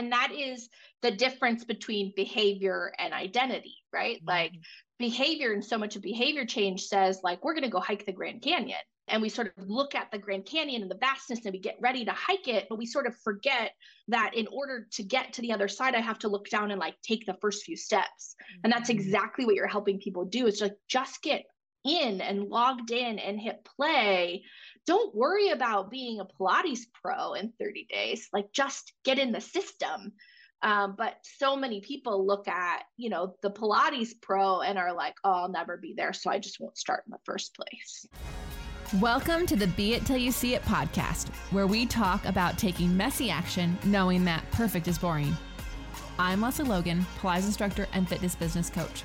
And that is the difference between behavior and identity, right? Mm-hmm. Like behavior and so much of behavior change says like we're going to go hike the Grand Canyon and we sort of look at the Grand Canyon and the vastness and we get ready to hike it, but we sort of forget that in order to get to the other side, I have to look down and like take the first few steps. Mm-hmm. And that's mm-hmm. exactly what you're helping people do is like just get in and logged in and hit play. Don't worry about being a Pilates pro in 30 days. Like just get in the system. Um, but so many people look at, you know, the Pilates pro and are like, oh, I'll never be there. So I just won't start in the first place. Welcome to the Be It Till You See It podcast, where we talk about taking messy action knowing that perfect is boring. I'm Lesley Logan, Pilates instructor and fitness business coach.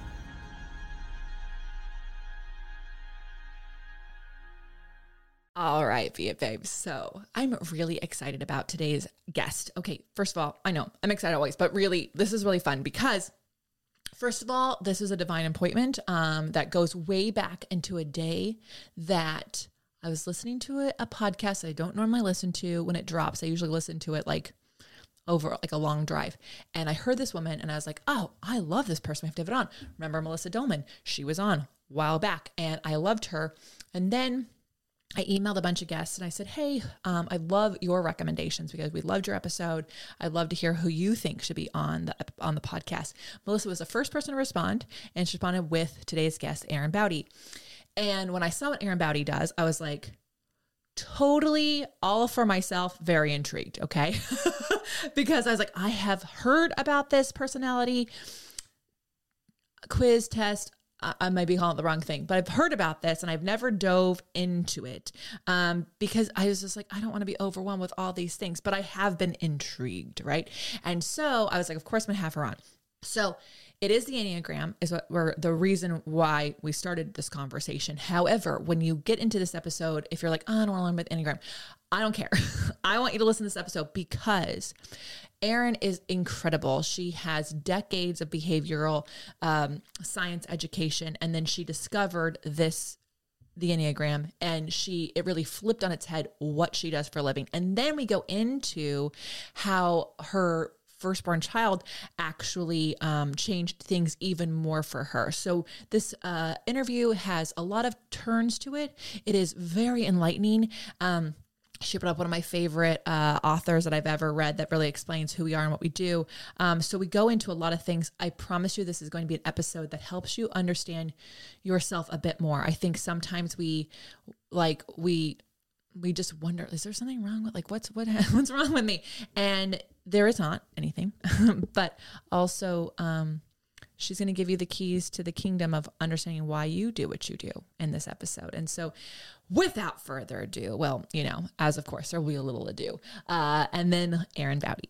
All right, It Babes. So I'm really excited about today's guest. Okay, first of all, I know I'm excited always, but really, this is really fun because First of all, this is a divine appointment um, that goes way back into a day that I was listening to a, a podcast I don't normally listen to when it drops. I usually listen to it like over like a long drive. And I heard this woman and I was like, oh, I love this person. We have to have it on. Remember Melissa Dolman? She was on a while back and I loved her. And then I emailed a bunch of guests and I said, Hey, um, I love your recommendations because we loved your episode. I'd love to hear who you think should be on the on the podcast. Melissa was the first person to respond and she responded with today's guest, Erin Baute. And when I saw what Erin Baute does, I was like, totally all for myself, very intrigued. Okay. because I was like, I have heard about this personality quiz test. I might be calling it the wrong thing, but I've heard about this and I've never dove into it um, because I was just like, I don't want to be overwhelmed with all these things, but I have been intrigued, right? And so I was like, of course, I'm gonna have her on. So it is the Enneagram, is what we're the reason why we started this conversation. However, when you get into this episode, if you're like, oh, I don't want to learn about Enneagram, I don't care. I want you to listen to this episode because Erin is incredible. She has decades of behavioral um, science education, and then she discovered this the enneagram and she it really flipped on its head what she does for a living and then we go into how her firstborn child actually um, changed things even more for her. So, this uh, interview has a lot of turns to it. It is very enlightening. Um, she brought up one of my favorite uh, authors that I've ever read that really explains who we are and what we do. Um, so we go into a lot of things. I promise you, this is going to be an episode that helps you understand yourself a bit more. I think sometimes we like we we just wonder is there something wrong with like what's what what's wrong with me and there is not anything but also um she's going to give you the keys to the kingdom of understanding why you do what you do in this episode. And so, without further ado, well, you know, as of course, there will be a little ado. Uh, and then Erin Baute.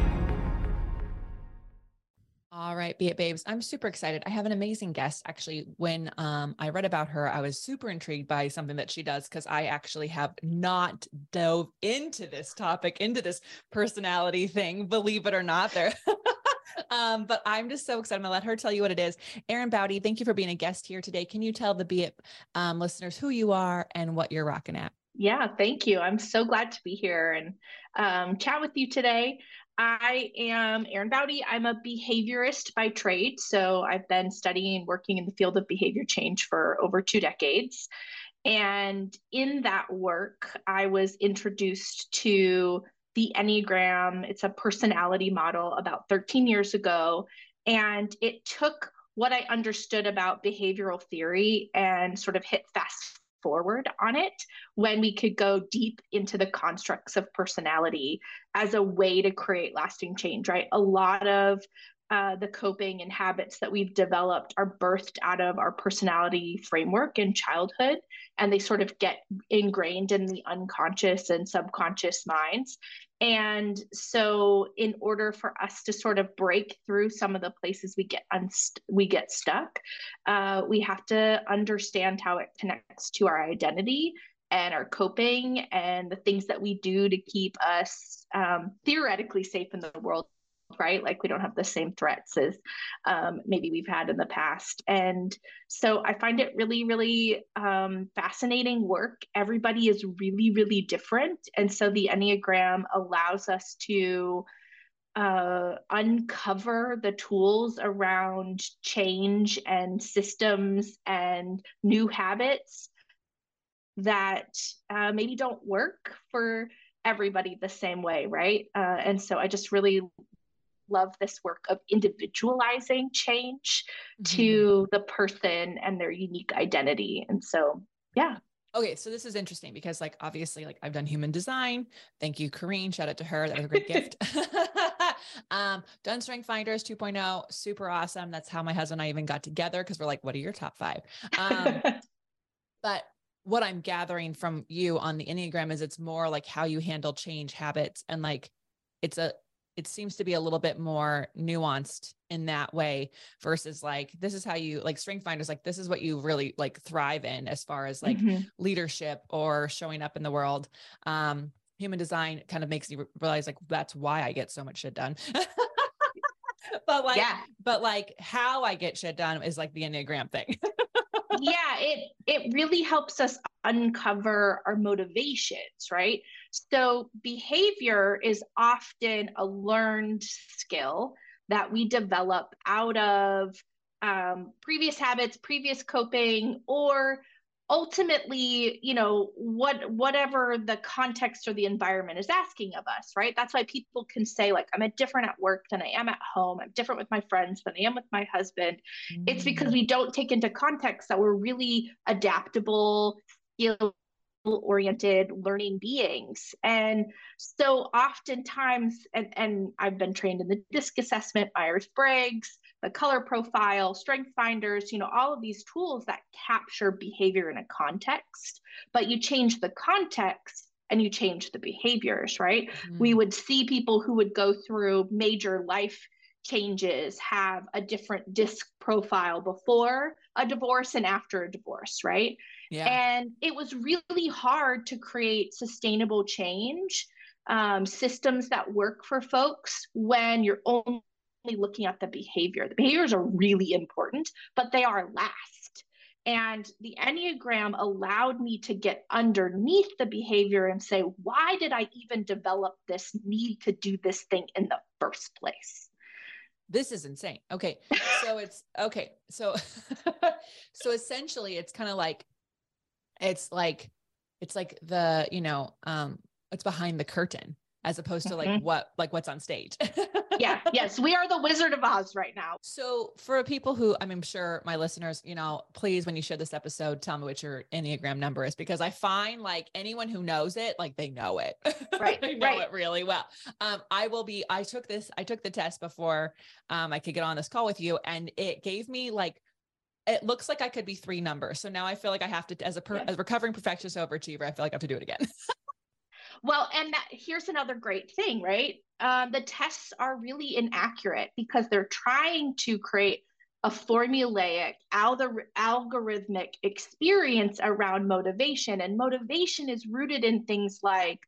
Right, be it babes. I'm super excited. I have an amazing guest. Actually, when um, I read about her, I was super intrigued by something that she does because I actually have not dove into this topic, into this personality thing. Believe it or not, there. um, but I'm just so excited. I'm gonna let her tell you what it is. Erin Baute, thank you for being a guest here today. Can you tell the Be It um, listeners who you are and what you're rocking at? Yeah, thank you. I'm so glad to be here and um, chat with you today. I am Erin Baute. I'm a behaviorist by trade. So I've been studying and working in the field of behavior change for over two decades. And in that work, I was introduced to the Enneagram. It's a personality model about 13 years ago. And it took what I understood about behavioral theory and sort of hit fast forward on it when we could go deep into the constructs of personality as a way to create lasting change, right? A lot of uh, the coping and habits that we've developed are birthed out of our personality framework in childhood and they sort of get ingrained in the unconscious and subconscious minds and so in order for us to sort of break through some of the places we get unst- we get stuck uh, we have to understand how it connects to our identity and our coping and the things that we do to keep us um, theoretically safe in the world right? Like we don't have the same threats as um, maybe we've had in the past. And so I find it really, really um, fascinating work. Everybody is really, really different. And so the Enneagram allows us to uh, uncover the tools around change and systems and new habits that uh, maybe don't work for everybody the same way, right? Uh, and so I just really love this work of individualizing change mm-hmm. to the person and their unique identity. And so, yeah. Okay, so this is interesting because, like, obviously, like I've done human design. Thank you, Kareen. Shout out to her. That was a great gift. um, done Strength Finders 2.0, super awesome. That's how my husband and I even got together because we're like, what are your top five? Um, but what I'm gathering from you on the Enneagram is it's more like how you handle change habits and like it's a it seems to be a little bit more nuanced in that way versus like this is how you like strength finders like this is what you really like thrive in as far as like mm-hmm. leadership or showing up in the world um human design kind of makes you realize like that's why i get so much shit done but like yeah. but like how i get shit done is like the enneagram thing yeah it it really helps us uncover our motivations right so, behavior is often a learned skill that we develop out of um, previous habits, previous coping, or ultimately you know what whatever the context or the environment is asking of us right that's why people can say like i'm a different at work than i am at home i'm different with my friends than i am with my husband mm-hmm. it's because mm. we don't take into context that we're really adaptable oriented learning beings. And so oftentimes and, and i've been trained in the disc assessment myers-briggs the color profile strength finders you know all of these tools that capture behavior in a context. But you change the context and you change the behaviors right? Mm-hmm. we would see people who would go through major life changes have a different disc profile before a divorce and after a divorce right yeah. And it was really hard to create sustainable change um, systems that work for folks when you're only looking at the behavior. The behaviors are really important, but they are last. And the Enneagram allowed me to get underneath the behavior and say, why did I even develop this need to do this thing in the first place? This is insane. Okay. So it's okay. So, so essentially, it's kind of like it's like it's like the you know um it's behind the curtain as opposed to like mm-hmm. what like what's on stage yeah yes we are the wizard of oz right now so for people who I i'm sure my listeners you know please when you share this episode tell me what your enneagram number is because i find like anyone who knows it like they know it right they know right. it really well um i will be i took this i took the test before um i could get on this call with you and it gave me like it looks like I could be three numbers. So now I feel like I have to, as a, per, yes. as a recovering perfectionist overachiever, I feel like I have to do it again. well, and that, here's another great thing, right? Um, the tests are really inaccurate because they're trying to create a formulaic, algorithmic experience around motivation. And motivation is rooted in things like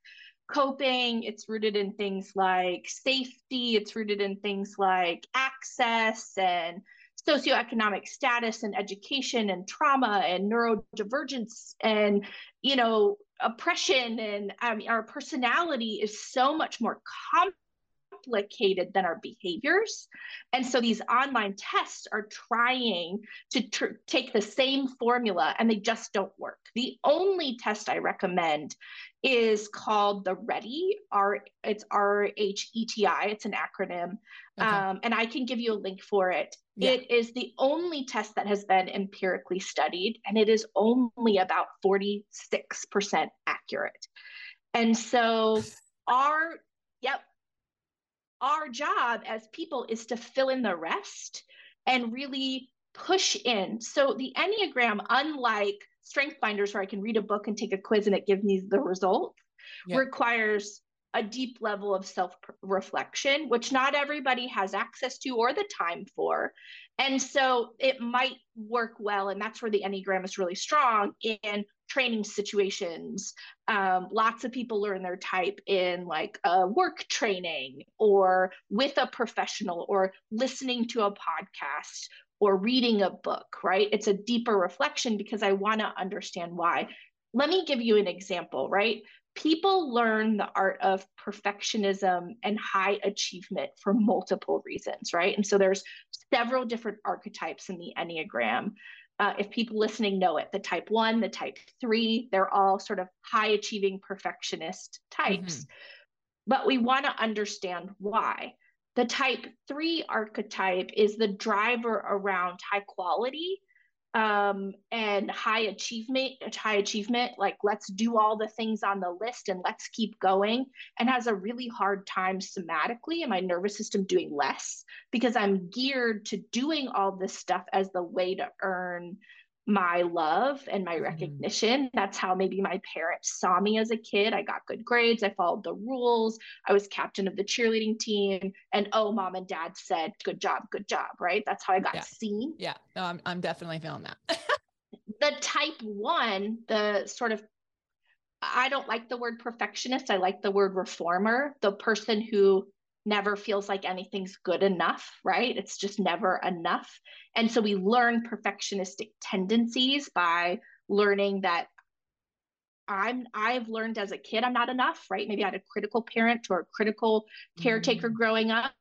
coping, it's rooted in things like safety, it's rooted in things like access and socioeconomic status and education and trauma and neurodivergence and you know oppression and our personality is so much more complicated than our behaviors. And so these online tests are trying to tr- take the same formula and they just don't work. The only test i recommend is called the RHETI r it's r-h-e-t-i it's an acronym. Okay. um, and i can give you a link for it. Yeah. it is the only test that has been empirically studied and it is only about 46% accurate. And so our yep our job as people is to fill in the rest and really push in so the enneagram unlike strength finders where i can read a book and take a quiz and it gives me the result yep. requires a deep level of self reflection, which not everybody has access to or the time for. And so it might work well. And that's where the Enneagram is really strong in training situations. Um, lots of people learn their type in like a work training or with a professional or listening to a podcast or reading a book, right? It's a deeper reflection because I want to understand why. Let me give you an example, right? People learn the art of perfectionism and high achievement for multiple reasons, right? And so there's several different archetypes in the Enneagram. Uh, if people listening know it, the type one, the type three, they're all sort of high achieving perfectionist types. Mm-hmm. But we want to understand why. The type three archetype is the driver around high quality um, and high achievement, high achievement, like let's do all the things on the list and let's keep going, and has a really hard time somatically and my nervous system doing less because I'm geared to doing all this stuff as the way to earn my love and my mm-hmm. recognition. That's how maybe my parents saw me as a kid. I got good grades, I followed the rules, I was captain of the cheerleading team, and oh, mom and dad said, good job, good job, right? That's how I got yeah. seen. Yeah, no, I'm, I'm definitely feeling that. the type one, the sort of I don't like the word perfectionist. I like the word reformer, the person who never feels like anything's good enough, right? It's just never enough. And so we learn perfectionistic tendencies by learning that I'm I've learned as a kid I'm not enough, right? Maybe I had a critical parent or a critical caretaker mm-hmm. growing up.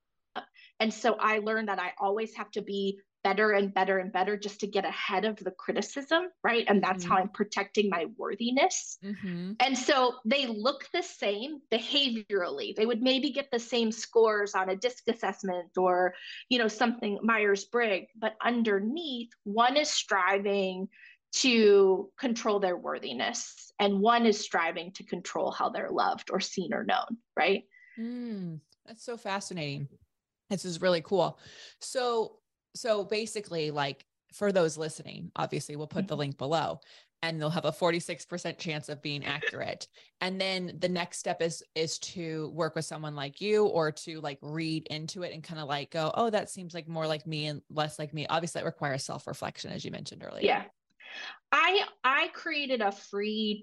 And so I learned that I always have to be better and better and better just to get ahead of the criticism, right? And that's mm-hmm. how I'm protecting my worthiness. Mm-hmm. And so they look the same behaviorally. They would maybe get the same scores on a DISC assessment or, you know, something Myers Briggs, but underneath, one is striving to control their worthiness and one is striving to control how they're loved or seen or known, right? Mm, that's so fascinating. This is really cool. So so basically like for those listening obviously we'll put the mm-hmm. link below and they'll have a 46% chance of being accurate. And then the next step is is to work with someone like you or to like read into it and kind of like go oh that seems like more like me and less like me. Obviously it requires self-reflection as you mentioned earlier. Yeah. I i created a free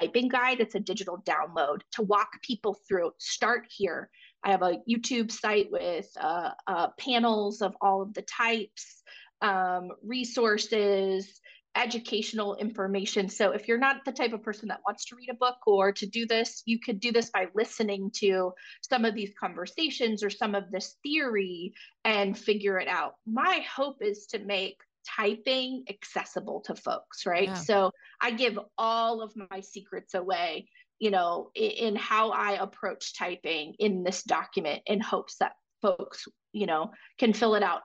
typing guide. It's a digital download to walk people through start here I have a YouTube site with uh, uh, panels of all of the types, um, resources, educational information. So if you're not the type of person that wants to read a book or to do this, you could do this by listening to some of these conversations or some of this theory and figure it out. My hope is to make typing accessible to folks, right? Yeah. So I give all of my secrets away you know, in, in how I approach typing in this document in hopes that folks, you know, can fill it out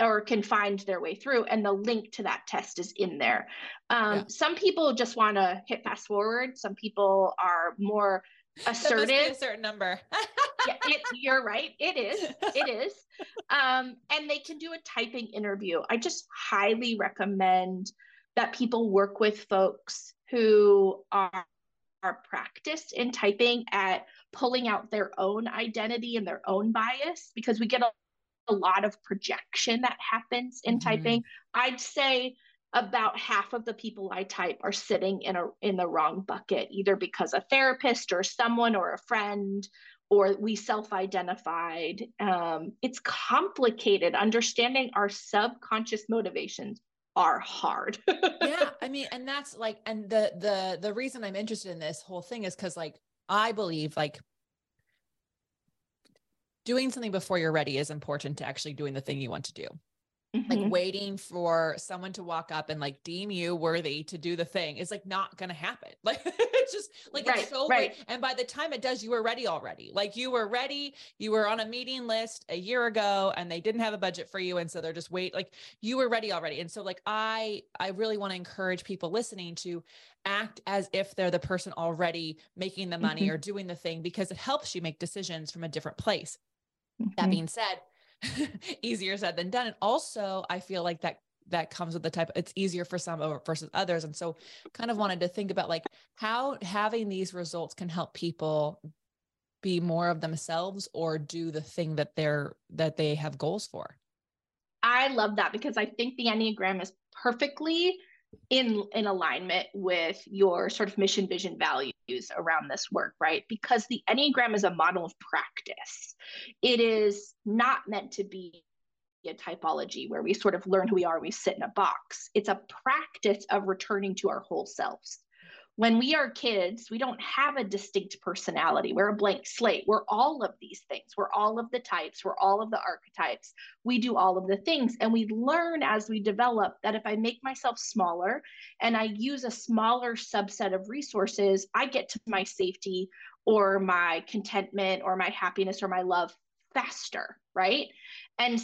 or can find their way through and the link to that test is in there. Um, yeah. some people just want to hit fast forward. Some people are more assertive a certain number. Yeah, it, you're right. It is. It is. Um, and they can do a typing interview. I just highly recommend that people work with folks who are are practiced in typing at pulling out their own identity and their own bias because we get a, a lot of projection that happens in mm-hmm. typing. I'd say about half of the people I type are sitting in a in the wrong bucket, either because a therapist or someone or a friend or we self-identified. Um, it's complicated. Understanding our subconscious motivations are hard. yeah, I mean, and that's like, and the the the reason I'm interested in this whole thing is because like I believe like doing something before you're ready is important to actually doing the thing you want to do. Mm-hmm. Like waiting for someone to walk up and like deem you worthy to do the thing is like not gonna happen. Like it's just like right, it's so right. Great. And by the time it does, you were ready already. Like you were ready, you were on a meeting list a year ago and they didn't have a budget for you. And so they're just wait, like you were ready already. And so like I I really want to encourage people listening to act as if they're the person already making the money mm-hmm. or doing the thing because it helps you make decisions from a different place. Mm-hmm. That being said, easier said than done. And also, I feel like that that comes with the type it's easier for some versus others and so kind of wanted to think about like how having these results can help people be more of themselves or do the thing that they're that they have goals for i love that because i think the enneagram is perfectly in in alignment with your sort of mission vision values around this work right? Because the enneagram is a model of practice. It is not meant to be a typology where we sort of learn who we are we sit in a box. It's a practice of returning to our whole selves when we are kids, we don't have a distinct personality. We're a blank slate. We're all of these things. We're all of the types. We're all of the archetypes. We do all of the things. And we learn as we develop that if I make myself smaller and I use a smaller subset of resources, I get to my safety or my contentment or my happiness or my love faster. Right. And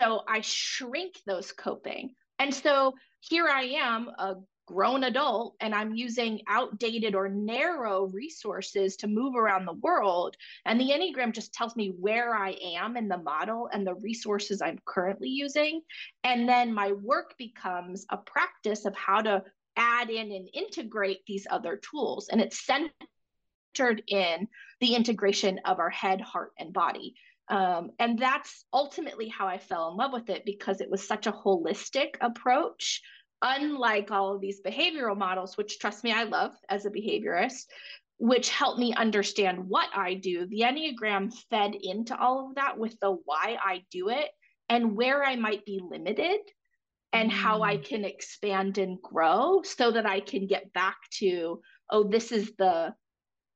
so I shrink those coping. And so here I am, a grown adult and I'm using outdated or narrow resources to move around the world. And the Enneagram just tells me where I am in the model and the resources I'm currently using. And then my work becomes a practice of how to add in and integrate these other tools. And it's centered in the integration of our head, heart, and body. Um, and that's ultimately how I fell in love with it because it was such a holistic approach unlike all of these behavioral models, which trust me, I love as a behaviorist, which help me understand what I do, the Enneagram fed into all of that with the why I do it and where I might be limited and mm. how I mm. can expand and grow so that I can get back to, oh, this is the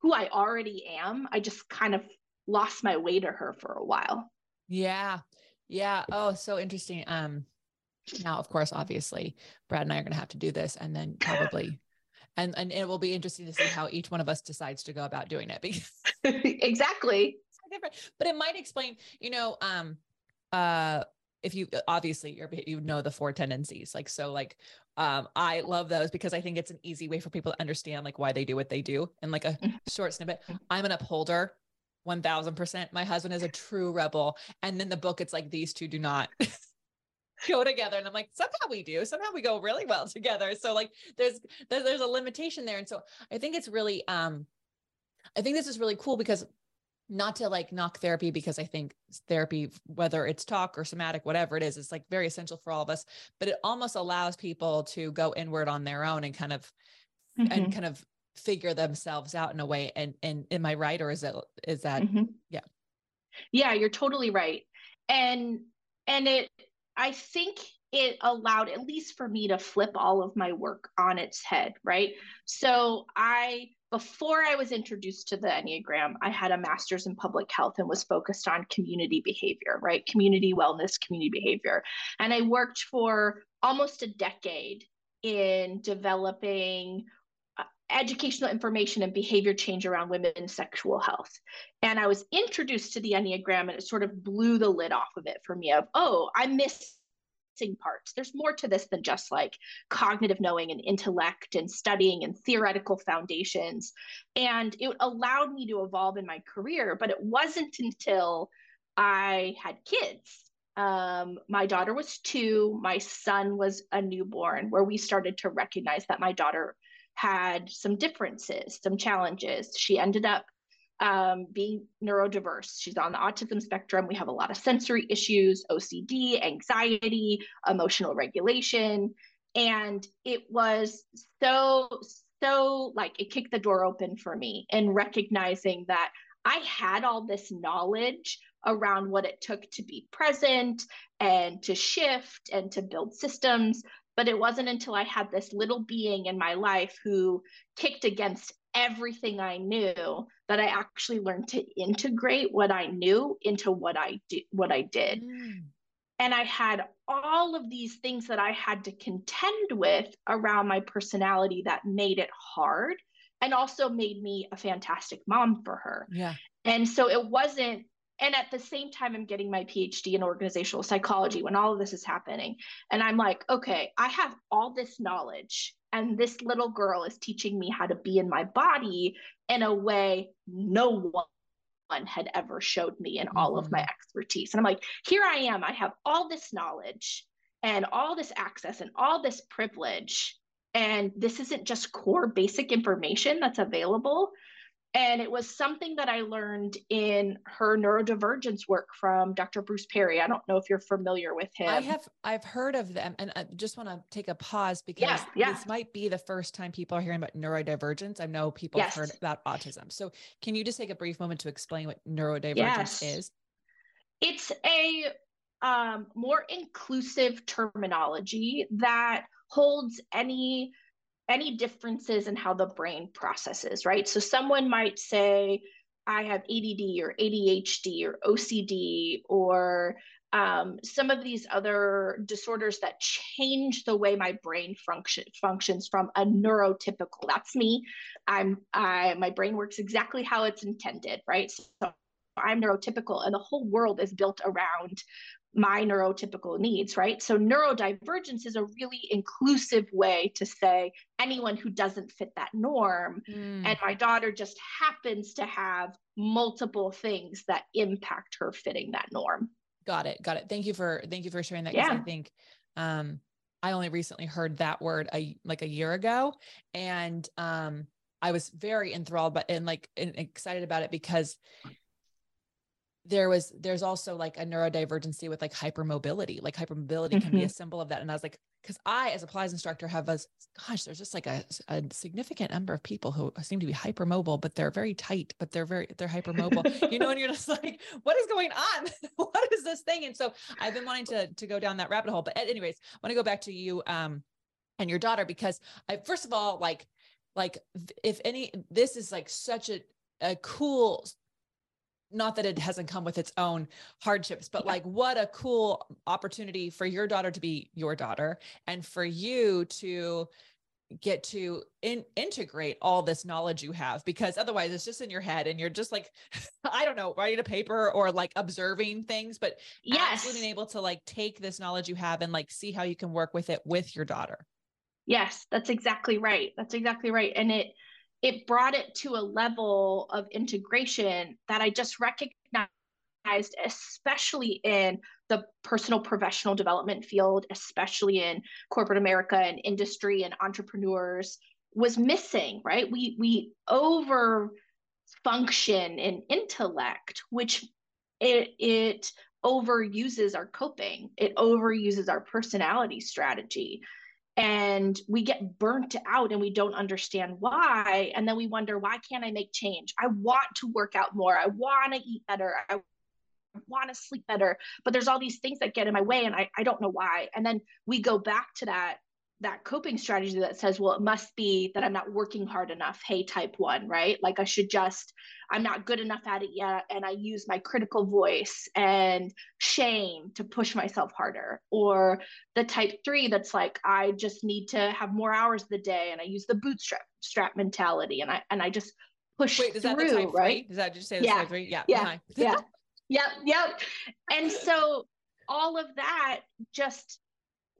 who I already am. I just kind of lost my way to her for a while. Yeah. Yeah. Oh, so interesting. Um, now, of course, obviously, Brad and I are going to have to do this, and then probably, and and it will be interesting to see how each one of us decides to go about doing it because exactly different. But it might explain, you know, um, uh, if you obviously you're you know the four tendencies, like so, like um, I love those because I think it's an easy way for people to understand like why they do what they do and like a mm-hmm. short snippet. I'm an upholder. 1000%. My husband is a true rebel. And then the book, it's like, these two do not go together. And i'm like somehow we do. Somehow we go really well together. So like there's there's, there's a limitation there. And so i think it's really um i think this is really cool because not to like knock therapy because i think therapy whether it's talk or somatic whatever it is it's like very essential for all of us but it almost allows people to go inward on their own and kind of mm-hmm. and kind of figure themselves out in a way. And and am i right or is it is that mm-hmm. yeah. Yeah you're totally right. And and it I think it allowed, at least for me, to flip all of my work on its head, right? So I, before I was introduced to the Enneagram, I had a master's in public health and was focused on community behavior, right? Community wellness, community behavior. And I worked for almost a decade in developing educational information and behavior change around women's sexual health. And I was introduced to the Enneagram and it sort of blew the lid off of it for me of, oh, I'm missing parts. There's more to this than just like cognitive knowing and intellect and studying and theoretical foundations. And it allowed me to evolve in my career, but it wasn't until I had kids um, my daughter was two, my son was a newborn, where we started to recognize that my daughter had some differences, some challenges. She ended up um, being neurodiverse. She's on the autism spectrum. We have a lot of sensory issues, OCD, anxiety, emotional regulation. And it was so, so like it kicked the door open for me in recognizing that I had all this knowledge around what it took to be present and to shift and to build systems. But it wasn't until I had this little being in my life who kicked against everything I knew that I actually learned to integrate what I knew into what I do what I did. Mm. And I had all of these things that I had to contend with around my personality that made it hard and also made me a fantastic mom for her. Yeah. And so it wasn't and at the same time i'm getting my phd in organizational psychology when all of this is happening and i'm like okay i have all this knowledge and this little girl is teaching me how to be in my body in a way no one had ever showed me in all mm-hmm. of my mm-hmm. expertise and i'm like here i am i have all this knowledge and all this access and all this privilege and this isn't just core basic information that's available and it was something that I learned in her neurodivergence work from Dr. Bruce Perry. I don't know if you're familiar with him. I have I've heard of them and I just want to take a pause because yeah, yeah. this might be the first time people are hearing about neurodivergence. I know people yes. have heard about autism. So can you just take a brief moment to explain what neurodivergence yes. is? It's a um, more inclusive terminology that holds any any differences in how the brain processes, right? So someone might say, I have ADD or ADHD or OCD or um, some of these other disorders that change the way my brain function functions from a neurotypical. That's me. I'm I my brain works exactly how it's intended, right? So I'm neurotypical, and the whole world is built around my neurotypical needs, right? So neurodivergence is a really inclusive way to say anyone who doesn't fit that norm. Mm. And my daughter just happens to have multiple things that impact her fitting that norm. Got it. Got it. Thank you for thank you for sharing that. Yeah. I think um I only recently heard that word a like a year ago. And um I was very enthralled but and like and excited about it because there was there's also like a neurodivergency with like hypermobility like hypermobility mm-hmm. can be a mm-hmm. symbol of that and i was like because i as a Pilates instructor have a gosh there's just like a, a significant number of people who seem to be hypermobile but they're very tight but they're very they're hypermobile you know and you're just like what is going on what is this thing and so i've been wanting to to go down that rabbit hole but anyways i want to go back to you um and your daughter because i first of all like like if any this is like such a a cool not that it hasn't come with its own hardships, but like what a cool opportunity for your daughter to be your daughter and for you to get to in, integrate all this knowledge you have because otherwise it's just in your head and you're just like i don't know writing a paper or like observing things but yes. being able to like take this knowledge you have and like see how you can work with it with your daughter. Yes that's exactly right. That's exactly right. And it it brought it to a level of integration that I just recognized, especially in the personal professional development field, especially in corporate America and industry and entrepreneurs, was missing, right? We we over function in intellect, which it it overuses our coping, it overuses our personality strategy and we get burnt out and we don't understand why. And then we wonder why can't i make change? I want to work out more. I want to eat better. I want to sleep better. But there's all these things that get in my way and I, I don't know why. And then we go back to that that coping strategy that says, well, it must be that I'm not working hard enough. Hey, type one, right? Like I should just, I'm not good enough at it yet. And I use my critical voice and shame to push myself harder. Or the type three that's like, I just need to have more hours of the day. And I use the bootstrap strap mentality. And I, and I just push Wait, is through, that the type right? Three? Does that just say the yeah. type three? Yeah. Yeah. yeah. Yep. Yep. And so all of that just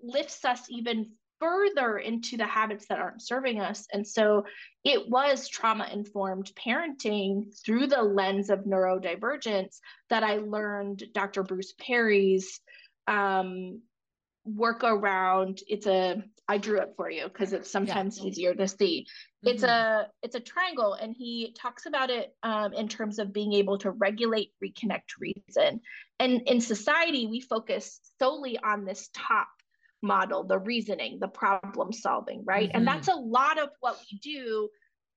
lifts us even further into the habits that aren't serving us. And so it was trauma informed parenting through the lens of neurodivergence that I learned Dr. Bruce Perry's um, work around. It's a, I drew it for you because it's sometimes yeah. easier to see. Mm-hmm. It's a, it's a triangle, and he talks about it um, in terms of being able to regulate, reconnect, reason. And in society, we focus solely on this top model, the reasoning, the problem solving, right? Mm-hmm. And that's a lot of what we do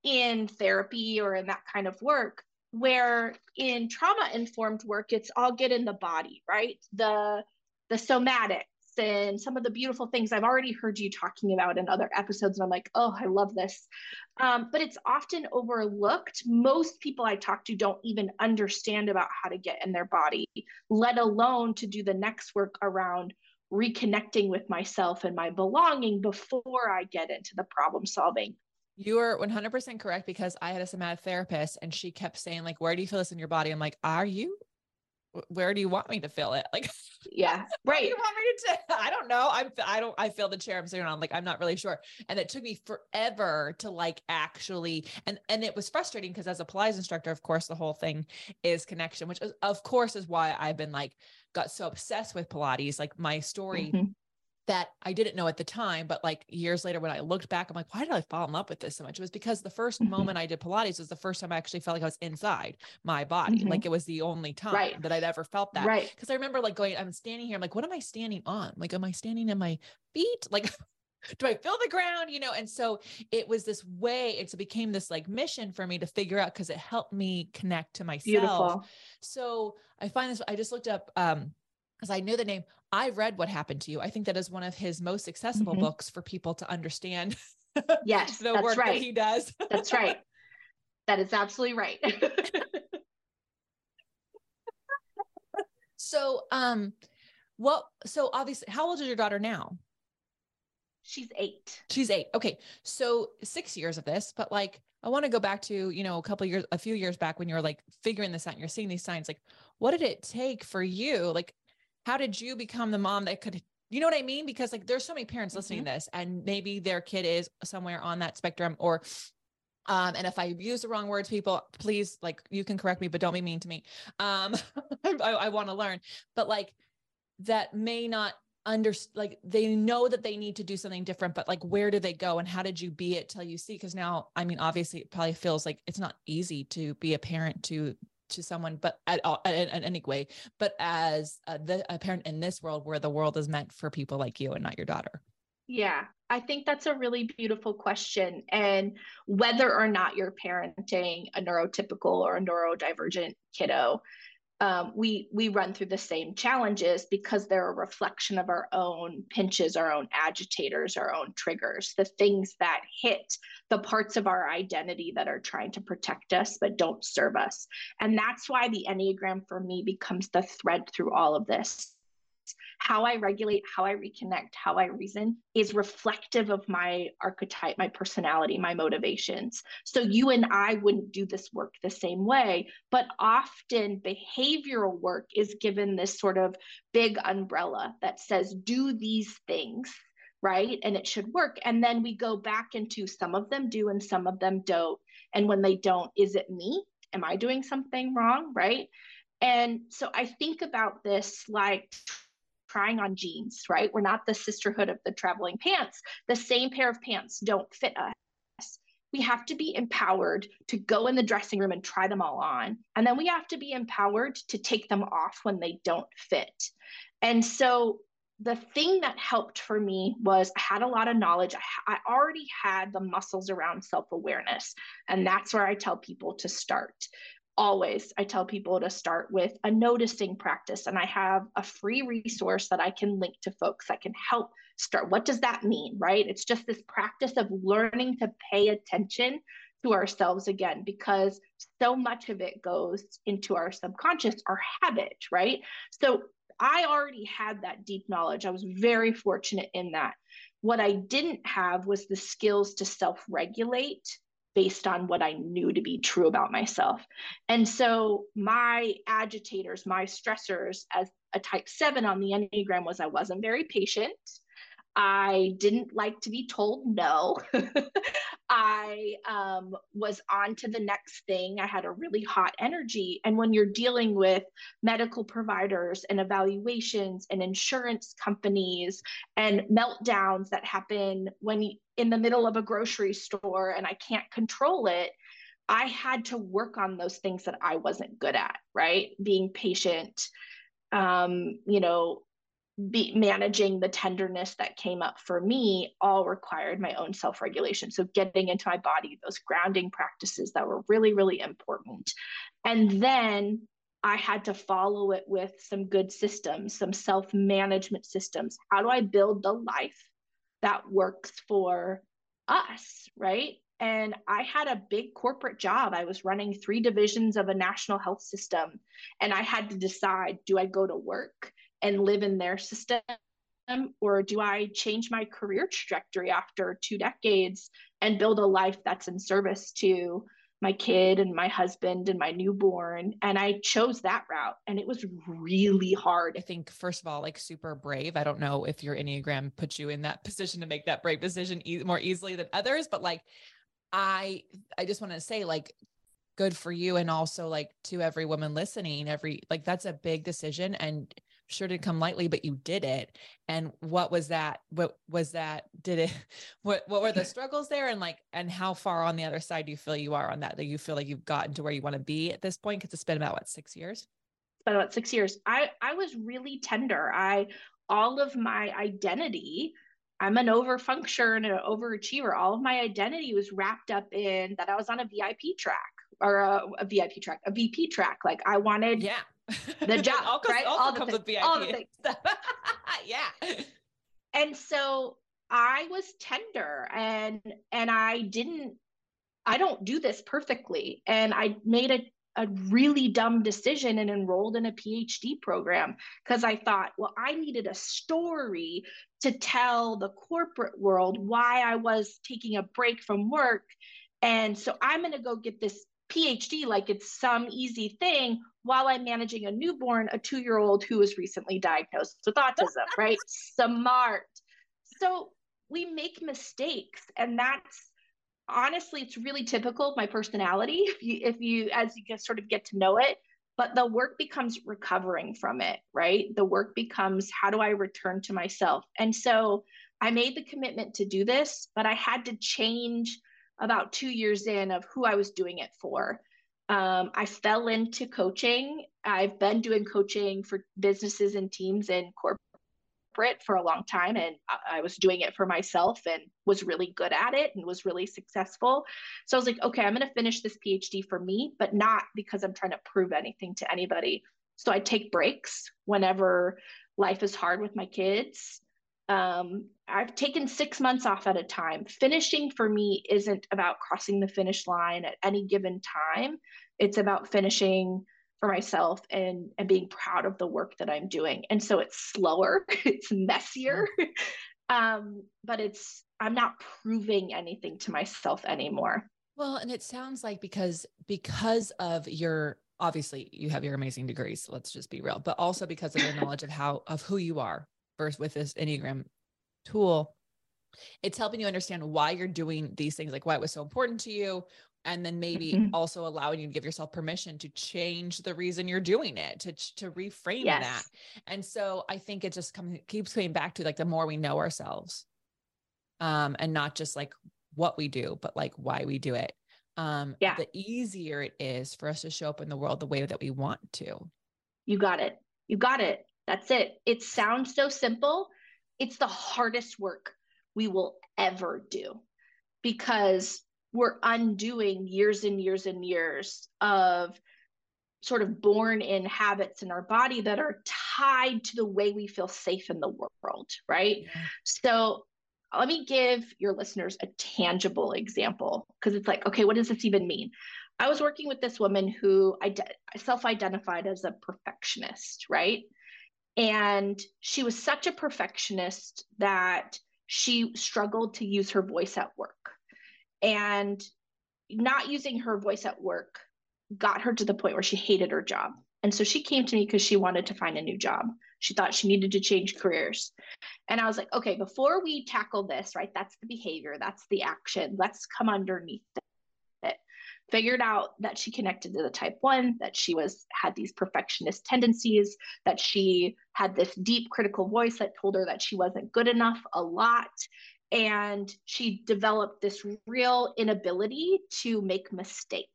in therapy or in that kind of work where in trauma informed work it's all get in the body right the the somatics and some of the beautiful things i've already heard you talking about in other episodes and i'm like oh i love this um, but it's often overlooked most people i talk to don't even understand about how to get in their body let alone to do the next work around reconnecting with myself and my belonging before i get into the problem solving you are 100% correct because I had a somatic therapist and she kept saying like, where do you feel this in your body? I'm like, are you, where do you want me to feel it? Like, yeah, right. you want me to, I don't know. I'm, I don't, I feel the chair I'm sitting on. Like, I'm not really sure. And it took me forever to like actually, and, and it was frustrating because as a Pilates instructor, of course, the whole thing is connection, which is, of course is why I've been like, got so obsessed with Pilates. Like my story mm-hmm that I didn't know at the time, but like years later when I looked back, I'm like, why did I fall in love with this so much? It was because the 1st mm-hmm. moment I did Pilates was the first time I actually felt like I was inside my body. Mm-hmm. Like it was the only time right. that I'd ever felt that. Right. Cause I remember like going, I'm standing here. I'm like, what am I standing on? Like, am I standing in my feet? Like, do I feel the ground? You know? And so it was this way, it became this like mission for me to figure out because it helped me connect to myself. Beautiful. So I find this, I just looked up, um, because I knew the name. I read What Happened to You. I think that is one of his most accessible mm-hmm. books for people to understand. Yes, the work right. that he does. that's right. That is absolutely right. so, um, what? So obviously, how old is your daughter now? She's eight. She's eight. Okay, so six years of this, but like, I want to go back to you know a couple years, a few years back when you were like figuring this out. And you're seeing these signs. Like, what did it take for you? Like, how did you become the mom that could you know what I mean? Because like there's so many parents listening mm-hmm. to this and maybe their kid is somewhere on that spectrum or um, and if I use the wrong words, people, please like you can correct me, but don't be mean to me. Um, I, I want to learn, but like that may not under like they know that they need to do something different, but like where do they go and how did you be it till you see? Because now, I mean, obviously, it probably feels like it's not easy to be a parent to to someone, but at all, in any way, but as a, the, a parent in this world where the world is meant for people like you and not your daughter? Yeah, I think that's a really beautiful question. And whether or not you're parenting a neurotypical or a neurodivergent kiddo, um, we we run through the same challenges because they're a reflection of our own pinches, our own agitators, our own triggers, the things that hit the parts of our identity that are trying to protect us but don't serve us. And that's why the Enneagram for me becomes the thread through all of this how I regulate, how I reconnect, how I reason is reflective of my archetype, my personality, my motivations. So you and I wouldn't do this work the same way, but often behavioral work is given this sort of big umbrella that says, do these things right? And it should work. And then we go back into some of them do and some of them don't. And when they don't, is it me? Am I doing something wrong? Right. And so I think about this like trying on jeans, right? We're not the sisterhood of the traveling pants. The same pair of pants don't fit us. We have to be empowered to go in the dressing room and try them all on. And then we have to be empowered to take them off when they don't fit. And so the thing that helped for me was I had a lot of knowledge. I, I already had the muscles around self awareness. And that's where I tell people to start always I tell people to start with a noticing practice. And I have a free resource that I can link to folks that can help start. What does that mean? Right? It's just this practice of learning to pay attention to ourselves again, because so much of it goes into our subconscious, our habit, right? So I already had that deep knowledge. I was very fortunate in that. What I didn't have was the skills to self regulate based on what I knew to be true about myself. And so my agitators, my stressors as a type seven on the Enneagram was I wasn't very patient. I didn't like to be told no. I um, was on to the next thing. I had a really hot energy. And when you're dealing with medical providers and evaluations and insurance companies and meltdowns that happen when in the middle of a grocery store and I can't control it, I had to work on those things that I wasn't good at, right? Being patient, um, you know, be managing the tenderness that came up for me all required my own self-regulation so getting into my body those grounding practices that were really really important and then i had to follow it with some good systems some self-management systems how do i build the life that works for us right and I had a big corporate job. I was running three divisions of a national health system. And I had to decide do I go to work and live in their system? Or do I change my career trajectory after two decades and build a life that's in service to my kid and my husband and my newborn? And I chose that route. And it was really hard. I think, first of all, like super brave. I don't know if your Enneagram puts you in that position to make that brave decision e- more easily than others, but like, I I just want to say like good for you and also like to every woman listening every like that's a big decision and sure didn't come lightly, but you did it. And what was that? What was that? Did it, what, what were the struggles there? And like, and how far on the other side do you feel you are on that? Do you feel like you've gotten to where you want to be at this point? Cause it's been about what, six years? It's been about six years. I, I was really tender. I, all of my identity, I'm an overfunctioner and an overachiever. All of my identity was wrapped up in that I was on a VIP track or a, a VIP track, a VP track. Like I wanted yeah the job, all right? all comes with VIP. All the things. yeah. And so I was tender and and I didn't I don't do this perfectly. And I made a a really dumb decision and enrolled in a PhD program because I thought, well, I needed a story to tell the corporate world why I was taking a break from work. And so I'm going to go get this PhD like it's some easy thing while I'm managing a newborn, a two year old who was recently diagnosed with autism, right? Smart. So we make mistakes, and that's honestly, it's really typical of my personality. If you, if you, as you just sort of get to know it, but the work becomes recovering from it, right? The work becomes how do I return to myself? And so I made the commitment to do this, but I had to change about two years in of who I was doing it for. Um, I fell into coaching. I've been doing coaching for businesses and teams and corporate for a long time, and I was doing it for myself and was really good at it and was really successful. So I was like, okay, I'm going to finish this PhD for me, but not because I'm trying to prove anything to anybody. So I take breaks whenever life is hard with my kids. Um, I've taken six months off at a time. Finishing for me isn't about crossing the finish line at any given time. It's about finishing for myself and and being proud of the work that I'm doing. And so it's slower, it's messier, um, but it's I'm not proving anything to myself anymore. Well, and it sounds like because because of your obviously you have your amazing degrees, let's just be real, but also because of your knowledge of how of who you are, versus with this Enneagram tool, it's helping you understand why you're doing these things, like why it was so important to you. And then maybe mm-hmm. also allowing you to give yourself permission to change the reason you're doing it, to, to reframe yes. that. And so I think it just comes, keeps coming back to like the more we know ourselves, um, and not just like what we do, but like why we do it. Um, yeah. the easier it is for us to show up in the world the way that we want to. You got it. You got it. That's it. It sounds so simple. It's the hardest work we will ever do because we're undoing years and years and years of sort of born in habits in our body that are tied to the way we feel safe in the world, right? Yeah. So let me give your listeners a tangible example because it's like, okay, what does this even mean? I was working with this woman who I self identified as a perfectionist, right? And she was such a perfectionist that she struggled to use her voice at work. And not using her voice at work got her to the point where she hated her job. And so she came to me because she wanted to find a new job. She thought she needed to change careers. And I was like, okay, before we tackle this, right, that's the behavior, that's the action. Let's come underneath figured out that she connected to the type 1 that she was had these perfectionist tendencies that she had this deep critical voice that told her that she wasn't good enough a lot and she developed this real inability to make mistakes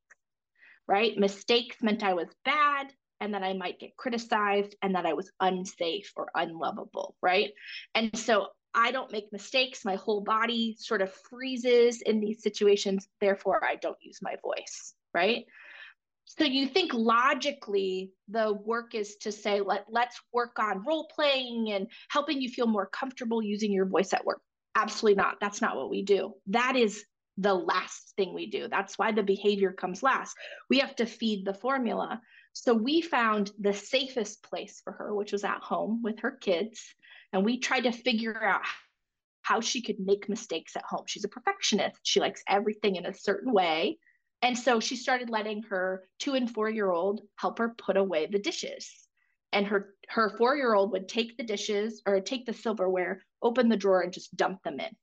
right mistakes meant i was bad and that I might get criticized and that I was unsafe or unlovable, right? And so I don't make mistakes. My whole body sort of freezes in these situations. Therefore, I don't use my voice, right? So you think logically the work is to say, Let, let's work on role playing and helping you feel more comfortable using your voice at work. Absolutely not. That's not what we do. That is the last thing we do. That's why the behavior comes last. We have to feed the formula. So we found the safest place for her, which was at home with her kids. And we tried to figure out how she could make mistakes at home. She's a perfectionist. She likes everything in a certain way. And so she started letting her two and four year old help her put away the dishes. And her her four year old would take the dishes or take the silverware, open the drawer, and just dump them in.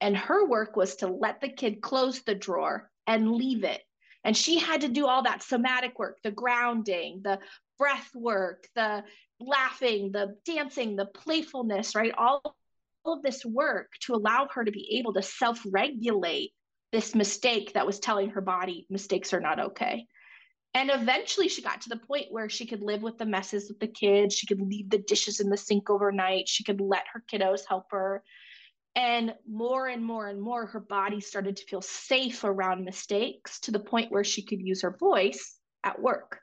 And her work was to let the kid close the drawer and leave it. And she had to do all that somatic work, the grounding, the breath work, the laughing, the dancing, the playfulness, right? All, all of this work to allow her to be able to self regulate this mistake that was telling her body mistakes are not okay. And eventually she got to the point where she could live with the messes with the kids. She could leave the dishes in the sink overnight. She could let her kiddos help her. And more and more and more, her body started to feel safe around mistakes to the point where she could use her voice at work.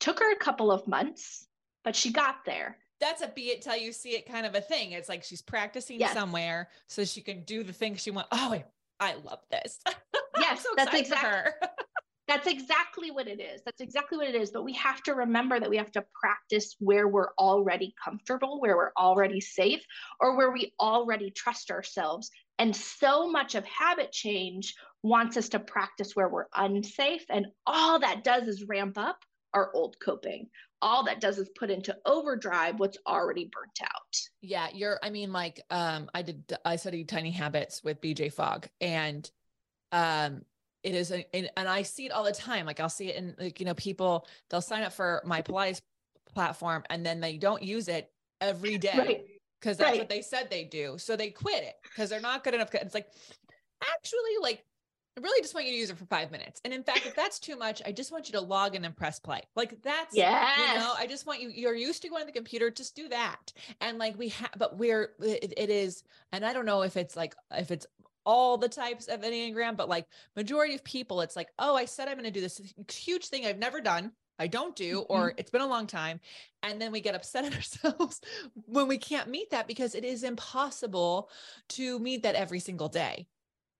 Took her a couple of months, but she got there. That's a be it till you see it kind of a thing. It's like she's practicing yes. somewhere so she can do the thing she wants. Oh, I love this. Yes, so that's exactly. That's exactly what it is. That's exactly what it is. But we have to remember that we have to practice where we're already comfortable, where we're already safe, or where we already trust ourselves. And so much of habit change wants us to practice where we're unsafe. And all that does is ramp up our old coping. All that does is put into overdrive what's already burnt out. Yeah, you're I mean like um I did I studied tiny habits with BJ Fogg and um it is a, and, and I see it all the time. Like I'll see it in like, you know, people they'll sign up for my Pilates platform and then they don't use it every day because right. that's right. what they said they do. So they quit it because they're not good enough. It's like actually like I really just want you to use it for five minutes. And in fact, if that's too much, I just want you to log in and press play. Like that's, yeah, you know, I just want you, you're used to going to the computer, just do that. And like we have, but we're, it, it is, and I don't know if it's like, if it's all the types of Enneagram, but like majority of people, it's like, oh, I said I'm going to do this huge thing I've never done. I don't do, mm-hmm. or it's been a long time. And then we get upset at ourselves when we can't meet that because it is impossible to meet that every single day.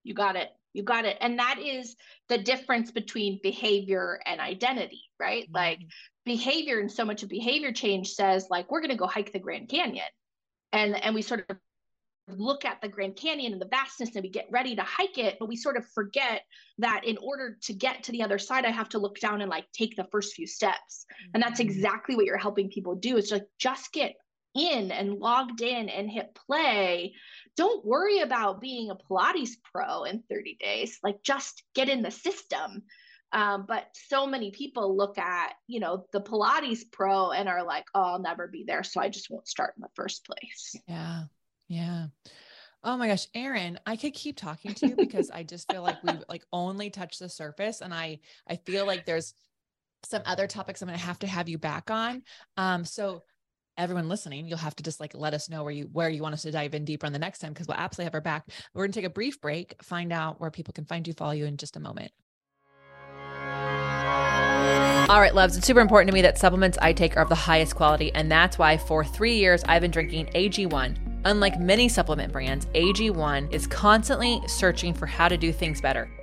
You got it. You got it. And that is the difference between behavior and identity, right? Mm-hmm. Like behavior and so much of behavior change says like we're going to go hike the Grand Canyon. And and we sort of look at the Grand Canyon and the vastness and we get ready to hike it, but we sort of forget that in order to get to the other side, I have to look down and like take the first few steps. And that's mm-hmm. exactly what you're helping people do. is like just get in and logged in and hit play. Don't worry about being a Pilates pro in 30 days. Like just get in the system. Um, but so many people look at, you know, the Pilates pro and are like, oh, I'll never be there. So I just won't start in the first place. Yeah. Yeah. Oh my gosh, Erin, I could keep talking to you because I just feel like we've like only touched the surface and I I feel like there's some other topics I'm going to have to have you back on. Um so everyone listening, you'll have to just like let us know where you where you want us to dive in deeper on the next time because we'll absolutely have our back. We're going to take a brief break, find out where people can find you, follow you in just a moment. All right, loves, it's super important to me that supplements I take are of the highest quality, and that's why for three years I've been drinking AG1 Unlike many supplement brands, AG1 is constantly searching for how to do things better.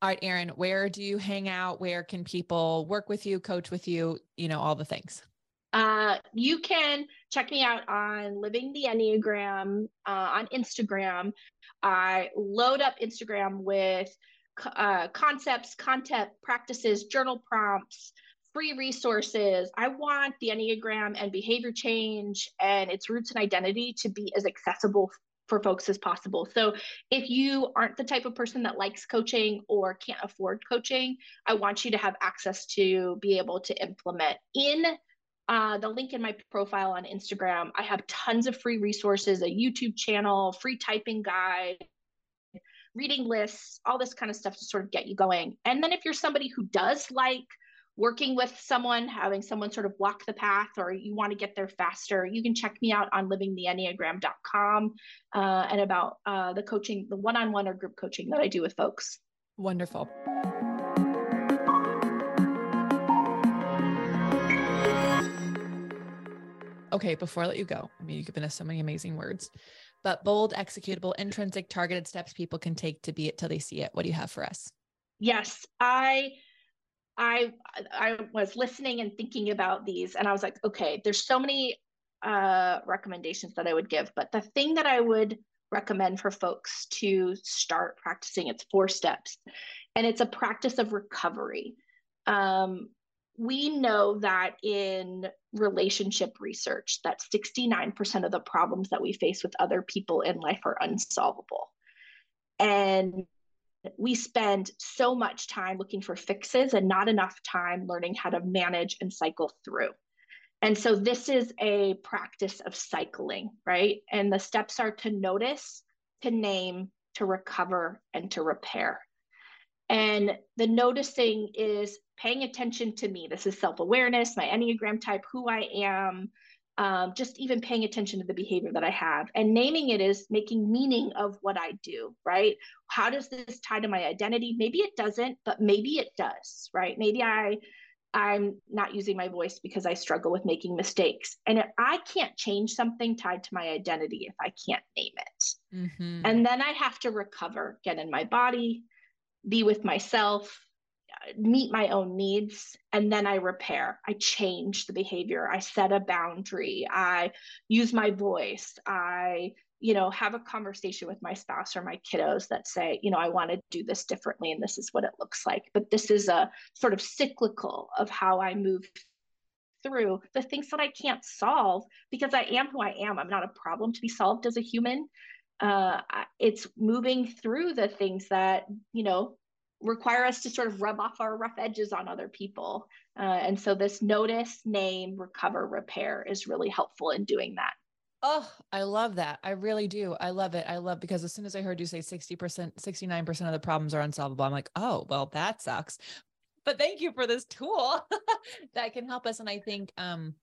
All right, Erin, where do you hang out? Where can people work with you, coach with you, you know, all the things? Uh, you can check me out on Living the Enneagram uh, on Instagram. I load up Instagram with uh, concepts, content practices, journal prompts, free resources. I want the Enneagram and behavior change and its roots and identity to be as accessible for folks as possible. So if you aren't the type of person that likes coaching or can't afford coaching, I want you to have access to be able to implement in uh, the link in my profile on Instagram. I have tons of free resources, a YouTube channel, free typing guide, reading lists, all this kind of stuff to sort of get you going. And then if you're somebody who does like working with someone, having someone sort of walk the path, or you want to get there faster, you can check me out on livingtheenneagram.com uh, and about uh, the coaching, the one on one or group coaching that I do with folks. Wonderful. Okay, before I let you go, I mean, you've given us so many amazing words, but bold, executable, intrinsic, targeted steps people can take to be it till they see it. What do you have for us? Yes, I I I was listening and thinking about these, and I was like, okay, there's so many uh, recommendations that I would give, but the thing that I would recommend for folks to start practicing it's four steps, and it's a practice of recovery. Um, we know that in relationship research that 69% of the problems that we face with other people in life are unsolvable and we spend so much time looking for fixes and not enough time learning how to manage and cycle through. And so this is a practice of cycling, right? And the steps are to notice, to name, to recover, and to repair. And the noticing is paying attention to me. This is self awareness, my Enneagram type, who I am, um, just even paying attention to the behavior that I have and naming it is making meaning of what I do, right? How does this tie to my identity? Maybe it doesn't, but maybe it does, right? Maybe I I'm not using my voice because I struggle with making mistakes. And if I can't change something tied to my identity if I can't name it. Mm-hmm. And then I have to recover, get in my body, be with myself, meet my own needs and then i repair. I change the behavior. I set a boundary. I use my voice. I you know have a conversation with my spouse or my kiddos that say you know i want to do this differently and this is what it looks like. But this is a sort of cyclical of how i move through the things that i can't solve because i am who i am. I'm not a problem to be solved as a human. Uh, it's moving through the things that you know require us to sort of rub off our rough edges on other people. Uh, and so this notice, name, recover, repair is really helpful in doing that. Oh, I love that. I really do. I love it. I love because as soon as I heard you say 60%, 69% of the problems are unsolvable, I'm like, oh, well, that sucks. But thank you for this tool that can help us. And I think, um,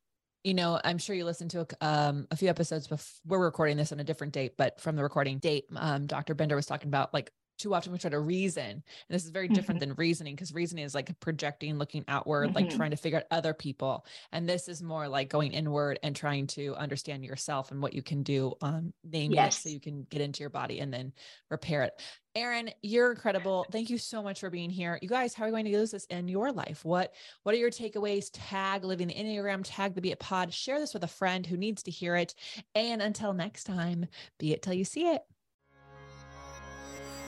you know, I'm sure you listened to a, um, a few episodes before we're recording this on a different date, but from the recording date, um, Dr. Bender was talking about like too often we try to reason and this is very different mm-hmm. than reasoning because reasoning is like projecting looking outward mm-hmm. like trying to figure out other people and this is more like going inward and trying to understand yourself and what you can do um name yes. it so you can get into your body and then repair it Erin, you're incredible. Thank you so much for being here. You guys, how are you going to use this in your life? What What are your takeaways? Tag Living the Enneagram, tag the Be It Pod. Share this with a friend who needs to hear it. And until next time, be it till you see it.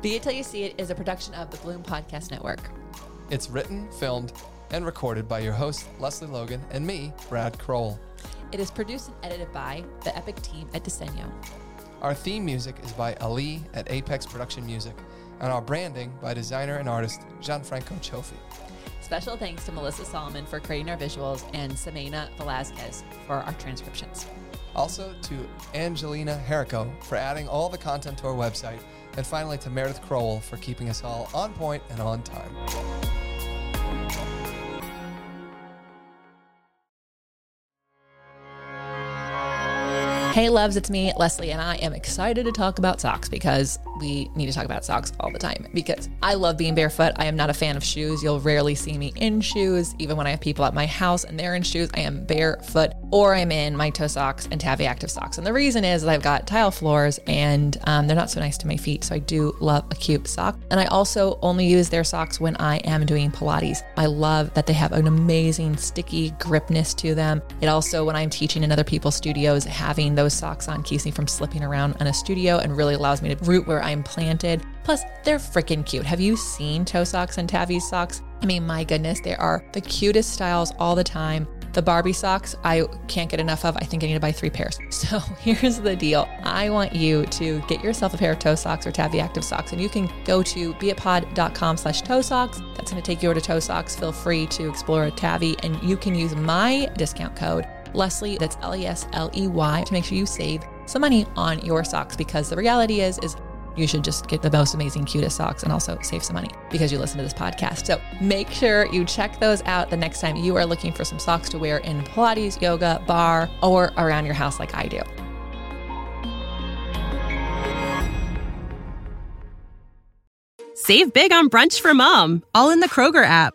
Be It Till You See It is a production of the Bloom Podcast Network. It's written, filmed, and recorded by your host, Lesley Logan, and me, Brad Crowell. It is produced and edited by the Epic team at Disenyo. Our theme music is by Ali at Apex Production Music, and our branding by designer and artist Gianfranco Cioffi. Special thanks to Melissa Solomon for creating our visuals and Samena Velazquez for our transcriptions. Also to Angelina Herrico for adding all the content to our website, and finally to Meredith Crowell for keeping us all on point and on time. Hey, loves, it's me, Lesley, and I am excited to talk about socks because we need to talk about socks all the time because I love being barefoot. I am not a fan of shoes. You'll rarely see me in shoes. Even when I have people at my house and they're in shoes, I am barefoot or I'm in my toe socks and Tavi Active socks. And the reason is I've got tile floors and um, they're not so nice to my feet. So I do love a cute sock. And I also only use their socks when I am doing Pilates. I love that they have an amazing sticky gripness to them. It also, when I'm teaching in other people's studios, having those socks on keeps me from slipping around in a studio and really allows me to root where I'm planted. Plus, they're freaking cute. Have you seen toe socks and Tavi's socks? I mean, my goodness, they are the cutest styles all the time. The Barbie socks, I can't get enough of. I think I need to buy three pairs. So here's the deal. I want you to get yourself a pair of toe socks or Tavi Active socks, and you can go to beitpod.com slash toe socks. That's going to take you over to toe socks. Feel free to explore a Tavi, and you can use my discount code Lesley, that's L E S L E Y, to make sure you save some money on your socks because the reality is, is you should just get the most amazing, cutest socks and also save some money because you listen to this podcast. So make sure you check those out the next time you are looking for some socks to wear in Pilates, yoga, barre, or around your house like I do. Save big on brunch for mom, all in the Kroger app.